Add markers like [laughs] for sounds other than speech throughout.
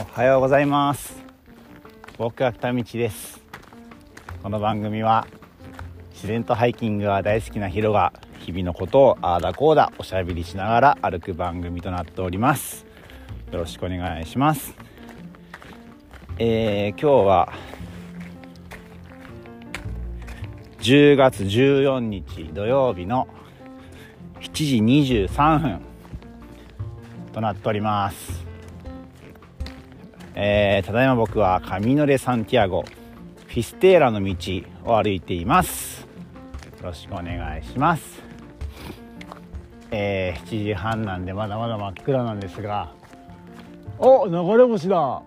おはようございます。僕は北道です。この番組は自然とハイキングが大好きなヒロが日々のことをああだこうだおしゃべりしながら歩く番組となっております。よろしくお願いします。えー、今日は10月14日土曜日の7時23分となっております。えー、ただいま僕はカミノレ・サンティアゴフィステーラの道を歩いています。よろしくお願いします。えー、7時半なんでまだまだ真っ暗なんですが。お流れ星だ。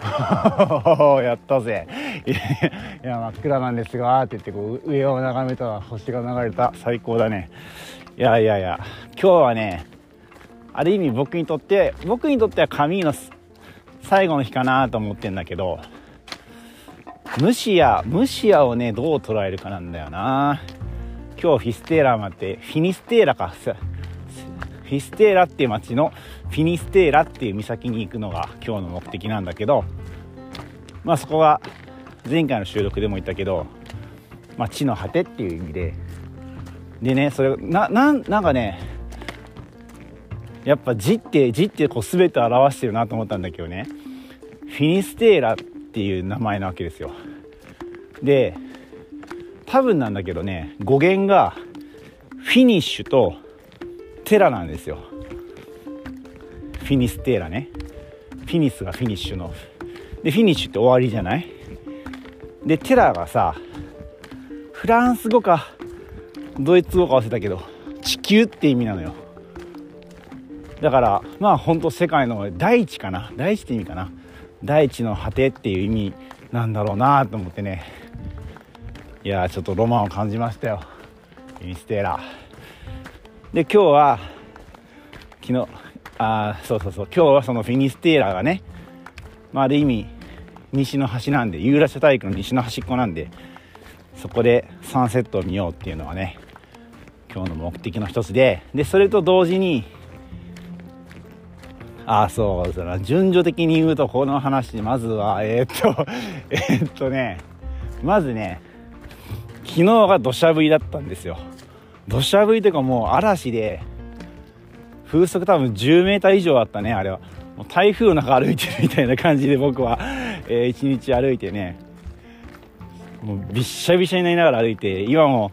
[laughs] やったぜ。いや真っ暗なんですがって言ってこう上を眺めたら星が流れた。最高だね。いやいやいや今日はねある意味僕にとって僕にとっては髪の最後の日かなと思ってんだけどムシアムシアをねどう捉えるかなんだよな。今日フィステーラまでフィニステーラか。フィステーラっていう街のフィニステーラっていう岬に行くのが今日の目的なんだけどまあそこが前回の収録でも言ったけど、まあ、地の果てっていう意味で。でねそれななんなんかねやっぱ字って字ってこう全て表してるなと思ったんだけどね。フィニステーラっていう名前なわけですよ。で多分なんだけどね語源がフィニッシュとテラなんですよ。フィニステーラね。フィニスがフィニッシュの。でフィニッシュって終わりじゃない？でテラがさフランス語かドイツ語か忘れたけど地球って意味なのよ。だからまあ本当世界の大地かな。大地って意味かな。大地の果てっていう意味なんだろうなと思ってね。いやちょっとロマンを感じましたよ。インステーラ。で今日は昨日あそうそうそう。今日はそのフィニステーラーがね、まあ、ある意味西の端なんでユーラシア大陸の西の端っこなんでそこでサンセットを見ようっていうのはね今日の目的の一つででそれと同時にあそう順序的に言うとこの話まずはえー、っと [laughs] えー、っとねまずね昨日が土砂降りだったんですよ。土砂降りというかもう嵐で風速多分10メーター以上あったねあれは。もう台風の中歩いてるみたいな感じで僕は、えー、一日歩いてねもうびっしゃびしゃになりながら歩いて今も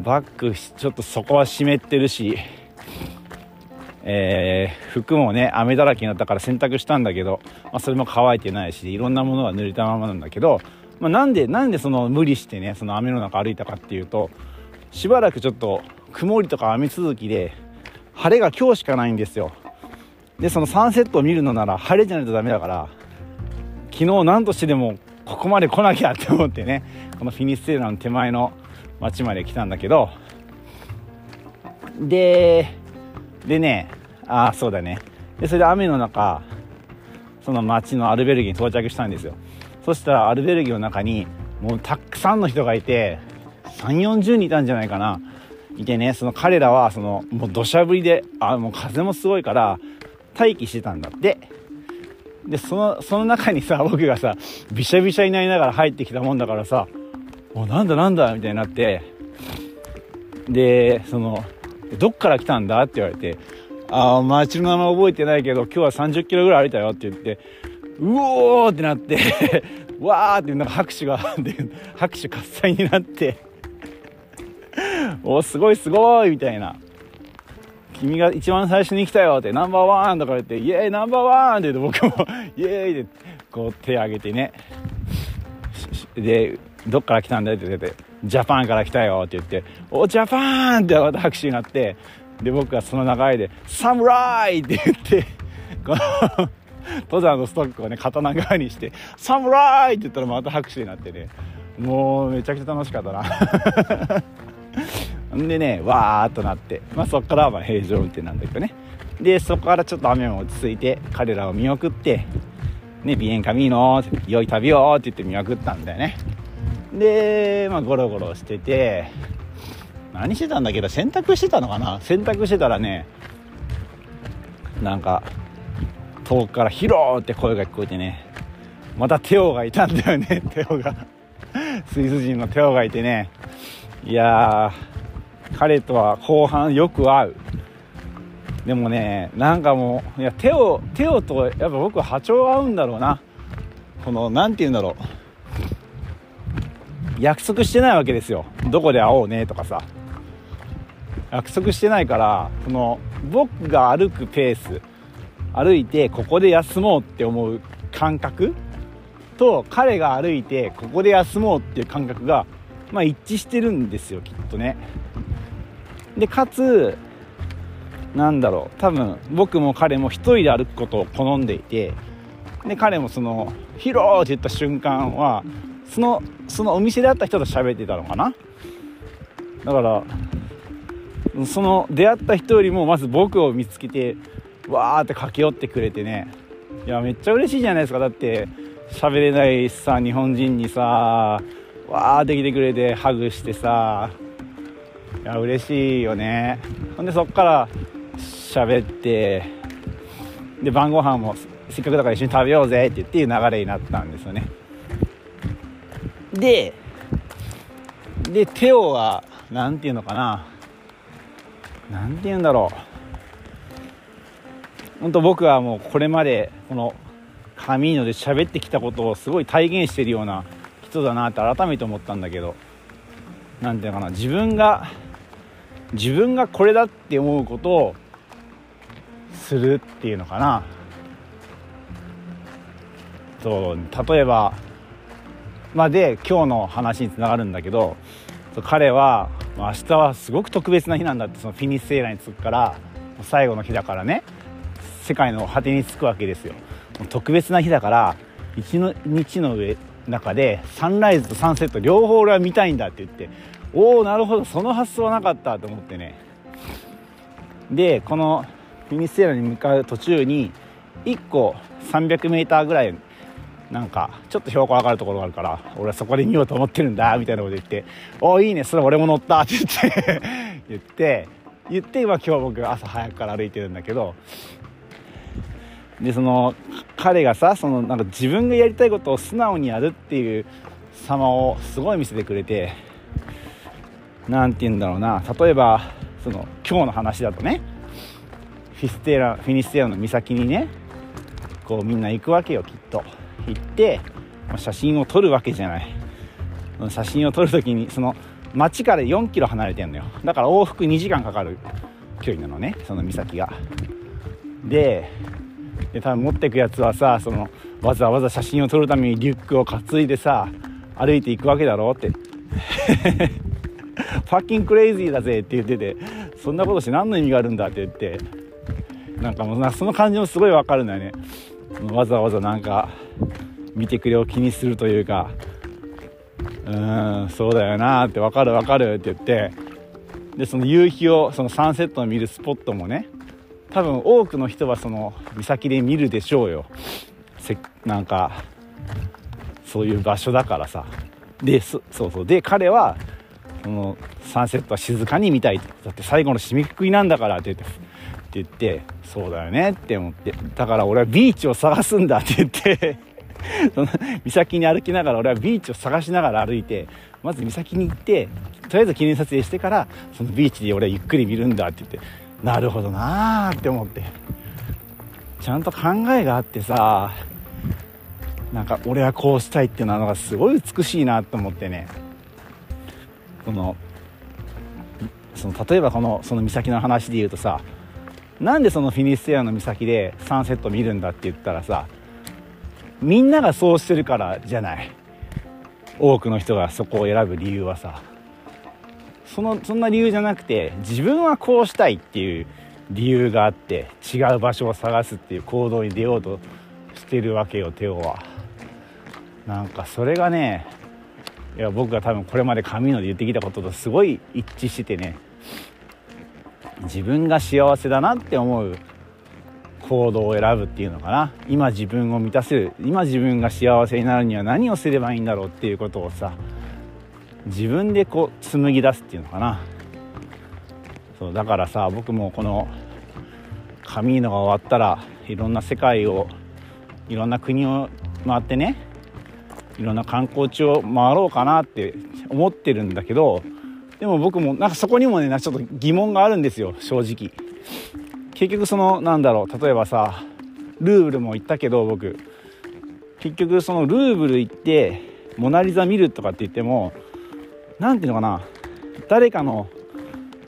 バッグちょっと底は湿ってるし。えー、服もね雨だらけになったから洗濯したんだけど、まあ、それも乾いてないしいろんなものが濡れたままなんだけど、まあ、なんでなんでその無理してねその雨の中歩いたかっていうとしばらくちょっと曇りとか雨続きで晴れが今日しかないんですよ。でそのサンセットを見るのなら晴れじゃないとダメだから昨日何としてでもここまで来なきゃって思ってねこのフィニッシュセーラーの手前の町まで来たんだけどででねああそうだね。でそれで雨の中その町のアルベルギーに到着したんですよ。そしたらアルベルギーの中にもうたくさんの人がいて3 4 0人いたんじゃないかな。いてねその彼らはそのもう土砂降りであもう風もすごいから待機してたんだって。でそのその中にさ [laughs] 僕がさびしゃびしゃになりながら入ってきたもんだからさもうなんだなんだみたいになって。でそのどっから来たんだって言われて、ああ、街の名前覚えてないけど、今日は30キロぐらい歩いたよって言って、うおーってなって [laughs] わーってなんか拍手が [laughs] 拍手喝采になっておすごいすごいみたいな。君が一番最初に来たよって、ナンバーワンとか言って、イエーイナンバーワンって言って僕も [laughs] イエーイってこう手挙げてね。で、どっから来たんだよって言って、ジャパンから来たよって言って、お、ジャパンってまた拍手になって、で、僕はその流れで、サムライって言って、この登山のストックをね、刀側にして、サムライって言ったらまた拍手になってね、もうめちゃくちゃ楽しかったな。ん [laughs] でね、わーっとなって、まあそっからはまあ平常運転なんだけどね。で、そこからちょっと雨も落ち着いて、彼らを見送って、ね、ビエンカミーノ良い旅をって言って見送ったんだよね。で、まあ、ゴロゴロしてて、何してたんだけど、洗濯してたのかな洗濯してたらね、なんか、遠くから「ヒロー!」って声が聞こえてねまたテオがいたんだよね [laughs] テオが。スイス人のテオがいてね。いやー彼とは後半よく会う。でもねなんかもういやテオテオとやっぱ僕波長合うんだろうな。この何て言うんだろう。約束してないわけですよ。どこで会おうねとかさ。約束してないからその僕が歩くペース歩いてここで休もうって思う感覚と彼が歩いてここで休もうっていう感覚がまあ一致してるんですよきっとね。でかつなんだろう。多分僕も彼も一人で歩くことを好んでいてで彼もその「ヒロー!」って言った瞬間はそのそのお店で会った人と喋ってたのかな？だからその出会った人よりもまず僕を見つけてわーって駆け寄ってくれてね。いやめっちゃ嬉しいじゃないですか。だって喋れないさ日本人にさわーって来てくれてハグしてさ。いや嬉しいよね。ほんでそっから喋ってで晩ご飯もせっかくだから一緒に食べようぜって言っていう流れになったんですよね。ででテオは何て言うのかな。何て言うんだろう。本当僕はもうこれまでこのカミーノで喋ってきたことをすごい体現してるような人だなって改めて思ったんだけど。何て言うのかな。自分が自分がこれだって思うことをするっていうのかな。そう例えばまあ、で今日の話につながるんだけど彼は明日はすごく特別な日なんだってそのフィニッセーラに着くから最後の日だからね世界の果てに着くわけですよ。特別な日だから一日の上中でサンライズとサンセット両方俺は見たいんだって言っておおなるほどその発想はなかったと思ってね。でこのフィニッセーラに向かう途中に1個 300m ぐらいなんかちょっと標高上がるところがあるから俺はそこで見ようと思ってるんだみたいなこと言って「おおいいねそれ俺も乗った」って言って [laughs] 言って言って今今日僕朝早くから歩いてるんだけどでその彼がさそのなんか自分がやりたいことを素直にやるっていう様をすごい見せてくれて何て言うんだろうな例えばその今日の話だとねフィステラフィニステーラの岬にねこうみんな行くわけよきっと。行って写真を撮るわけじゃない。写真を撮る時にその町から4キロ離れてんのよ。だから往復2時間かかる距離なのねその岬が。でで多分持ってくやつはさそのわざわざ写真を撮るためにリュックを担いでさ歩いていくわけだろって。[laughs] fucking crazy だぜって言っててそんなことして何の意味があるんだって言って。なんかもうその感じもすごいわかるんだよね。わざわざなんか見てくれを気にするというかうーんそうだよなって分かる分かるって言ってでその夕日をそのサンセットを見るスポットもね多分多くの人はその岬で見るでしょうよ。せなんかそういう場所だからさ。でそうそう。で彼はそのサンセットは静かに見たいだって最後の締めくくりなんだからって言ってって言ってそうだよねって思って。だから俺はビーチを探すんだって言って。[laughs] その岬に歩きながら俺はビーチを探しながら歩いてまず岬に行ってとりあえず記念撮影してからそのビーチで俺はゆっくり見るんだって言ってなるほどなーって思って。ちゃんと考えがあってさなんか俺はこうしたいっていうのがすごい美しいなと思ってね。そのその例えばこのその岬の話で言うとさなんでそのフィニッシュエアの岬でサンセット見るんだって言ったらさみんながそうしてるからじゃない。多くの人がそこを選ぶ理由はさ。そのそんな理由じゃなくて自分はこうしたいっていう理由があって違う場所を探すっていう行動に出ようとしてるわけよテオは。なんかそれがねいや僕が多分これまで神野で言ってきたこととすごい一致しててね。自分が幸せだなって思う行動を選ぶっていうのかな。今自分を満たせる。今自分が幸せになるには何をすればいいんだろうっていうことをさ自分でこう紡ぎ出すっていうのかな。そうだからさ僕もこのカミーノが終わったらいろんな世界をいろんな国を回ってねいろんな観光地を回ろうかなって思ってるんだけどでも僕もなんかそこにもねちょっと疑問があるんですよ正直。結局そのなんだろう例えばさルーブルも行ったけど僕。結局そのルーブル行ってモナ・リザ見るとかって言っても何ていうのかな誰かの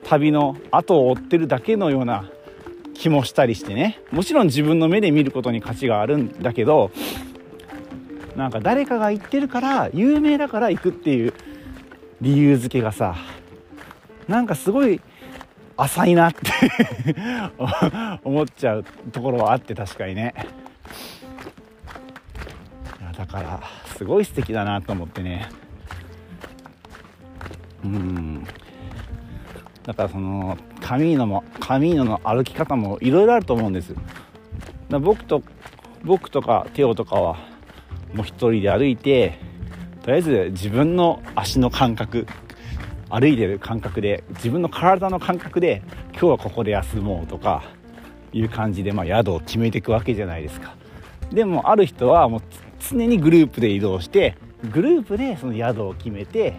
旅の後を追ってるだけのような気もしたりしてね。もちろん自分の目で見ることに価値があるんだけどなんか誰かが言ってるから有名だから行くっていう理由付けがさなんかすごい浅いなって [laughs] 思っちゃうところはあって確かにね。だからすごい素敵だなと思ってね。うん。だからそのカミーノもカミーノの歩き方もいろいろあると思うんです。だ僕と僕とかテオとかはもう一人で歩いてとりあえず自分の足の感覚歩いてる感覚で自分の体の感覚で今日はここで休もうとかいう感じで、まあ、宿を決めていくわけじゃないですか。でもある人はもう常にグループで移動してグループでその宿を決めて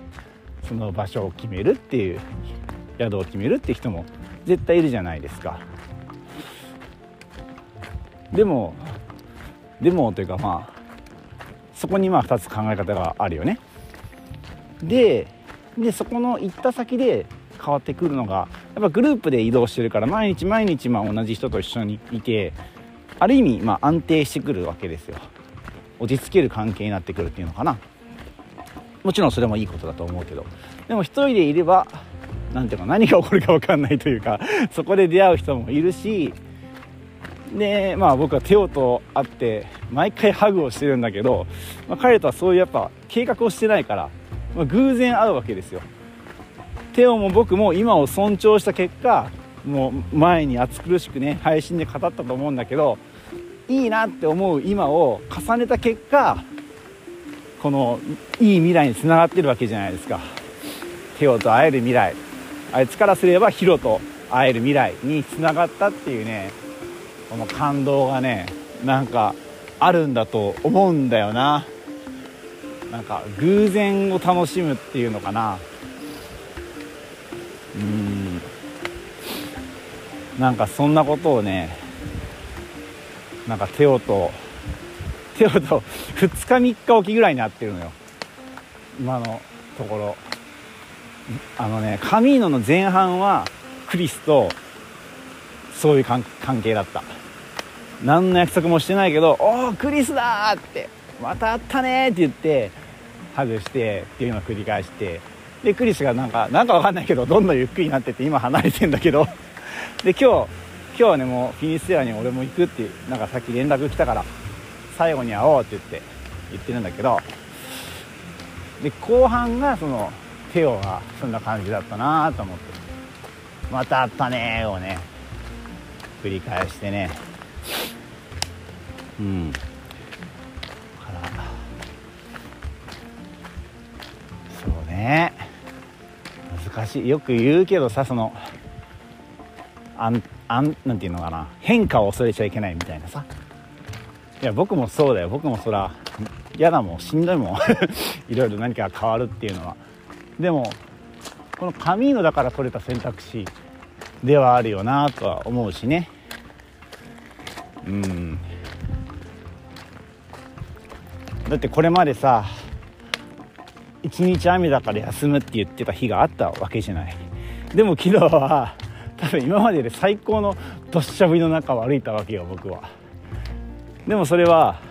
その場所を決めるっていう宿を決めるって人も絶対いるじゃないですか。でもでもというかまあそこにまあ2つ考え方があるよね。ででそこの行った先で変わってくるのがやっぱグループで移動してるから毎日毎日まあ同じ人と一緒にいてある意味まあ安定してくるわけですよ。落ち着ける関係になってくるっていうのかな。もちろんそれもいいことだと思うけど。でも1人でいれば何ていうか何が起こるか分かんないというか [laughs] そこで出会う人もいるしでまあ僕はテオと会って毎回ハグをしてるんだけど、まあ、彼とはそういうやっぱ計画をしてないからまあ、偶然会うわけですよ。テオも僕も今を尊重した結果もう前に暑苦しくね配信で語ったと思うんだけどいいなって思う今を重ねた結果このいい未来につながってるわけじゃないですか。テオと会える未来あいつからすればヒロと会える未来につながったっていうねこの感動がねなんかあるんだと思うんだよな。なんか偶然を楽しむっていうのかなうんなんかそんなことをねなんかテオとテオと2日3日おきぐらいになってるのよ今のところあのねカミーノの前半はクリスとそういう関係だった何の約束もしてないけど「おおクリスだ!」って「また会ったね!」って言ってハグしてっていうのを繰り返してでクリスがなんかなんかわかんないけどどんどんゆっくりになってって今離れてんだけど。で今日今日はねもうフィニッシュアに俺も行くってなんかさっき連絡来たから最後に会おうって言って言ってるんだけど。で後半がそのテオがそんな感じだったなと思って。また会ったねをね繰り返してね。うん。よく言うけどさそのあんあんなんていうのかな変化を恐れちゃいけないみたいなさ。いや僕もそうだよ。僕もそら嫌だもん。しんどいもん。[laughs] いろいろ何かが変わるっていうのは。でもこのカミーノだから取れた選択肢ではあるよなとは思うしね。うん。だってこれまでさ一日雨だから休むって言ってた日があったわけじゃない。でも昨日は多分今までで最高のどっしゃ降りの中を歩いたわけよ僕は。でもそれは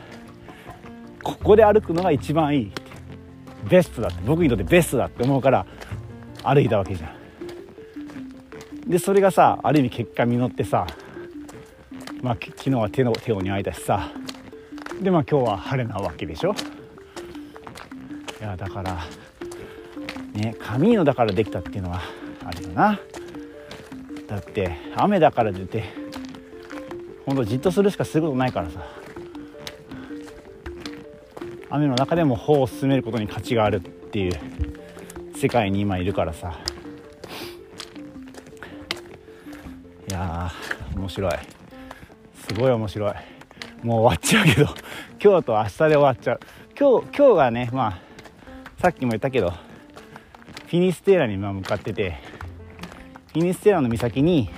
ここで歩くのが一番いい。ベストだって。僕にとってベストだって思うから歩いたわけじゃん。でそれがさある意味結果実ってさまあ昨日は手の手をに会えたしさ。でまあ今日は晴れなわけでしょ。いやだからねカミーノだからできたっていうのはあるよな。だって雨だから出てほんとじっとするしかすることないからさ。雨の中でも歩を進めることに価値があるっていう世界に今いるからさ。いや面白い。すごい面白い。もう終わっちゃうけど今日と明日で終わっちゃう。今日今日がねまあさっきも言ったけどフィニステーラに今向かっててフィニステーラの岬に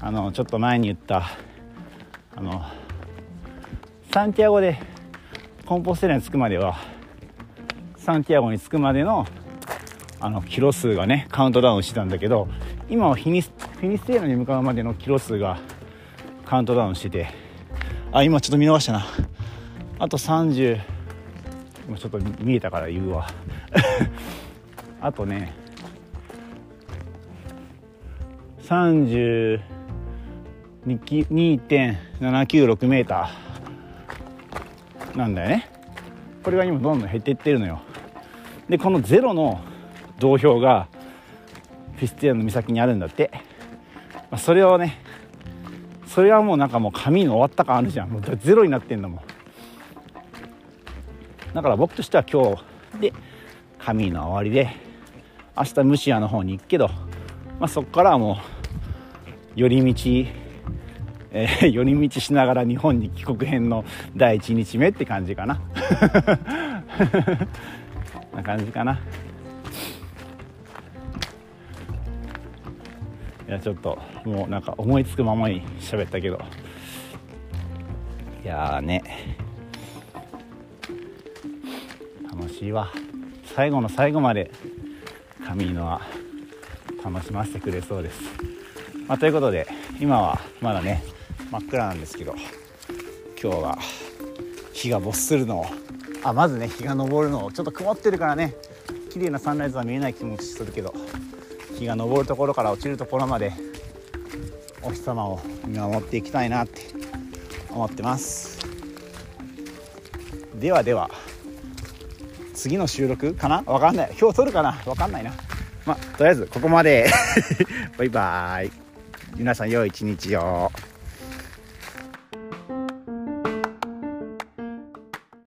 あのちょっと前に言ったあのサンティアゴでコンポステーラに着くまではサンティアゴに着くまでのあのキロ数がねカウントダウンしてたんだけど今はフィニスフィニステーラに向かうまでのキロ数がカウントダウンしててあ今ちょっと見逃したな。あと30ちょっと見えたから言うわ。[laughs] あとね32.796メーター。なんだよね。これが今どんどん減っていってるのよ。でこのゼロの銅標がフィスティアの岬にあるんだって、まあ、それをねそれはもうなんかもう紙の終わった感あるじゃん。もうゼロになってんだも。んだから僕としては今日で紙の終わりで明日ムシアの方に行くけど、まあ、そこからはもう寄り道えー、寄り道しながら日本に帰国編の第1日目って感じかな。[laughs] な感じかな。いやちょっともうなんか思いつくままに喋ったけど。いやね。しいわ。最後の最後までカミーノは楽しませてくれそうです、まあ、ということで今はまだね真っ暗なんですけど今日は日が没するのをあまずね日が昇るのをちょっと曇ってるからね綺麗なサンライズは見えない気持ちするけど日が昇るところから落ちるところまでお日様を見守っていきたいなって思ってます。ではでは次の収録かな？わかんない。今日撮るかな？わかんないな。まあとりあえずここまで。[laughs] バイバーイ。皆さん良い一日を。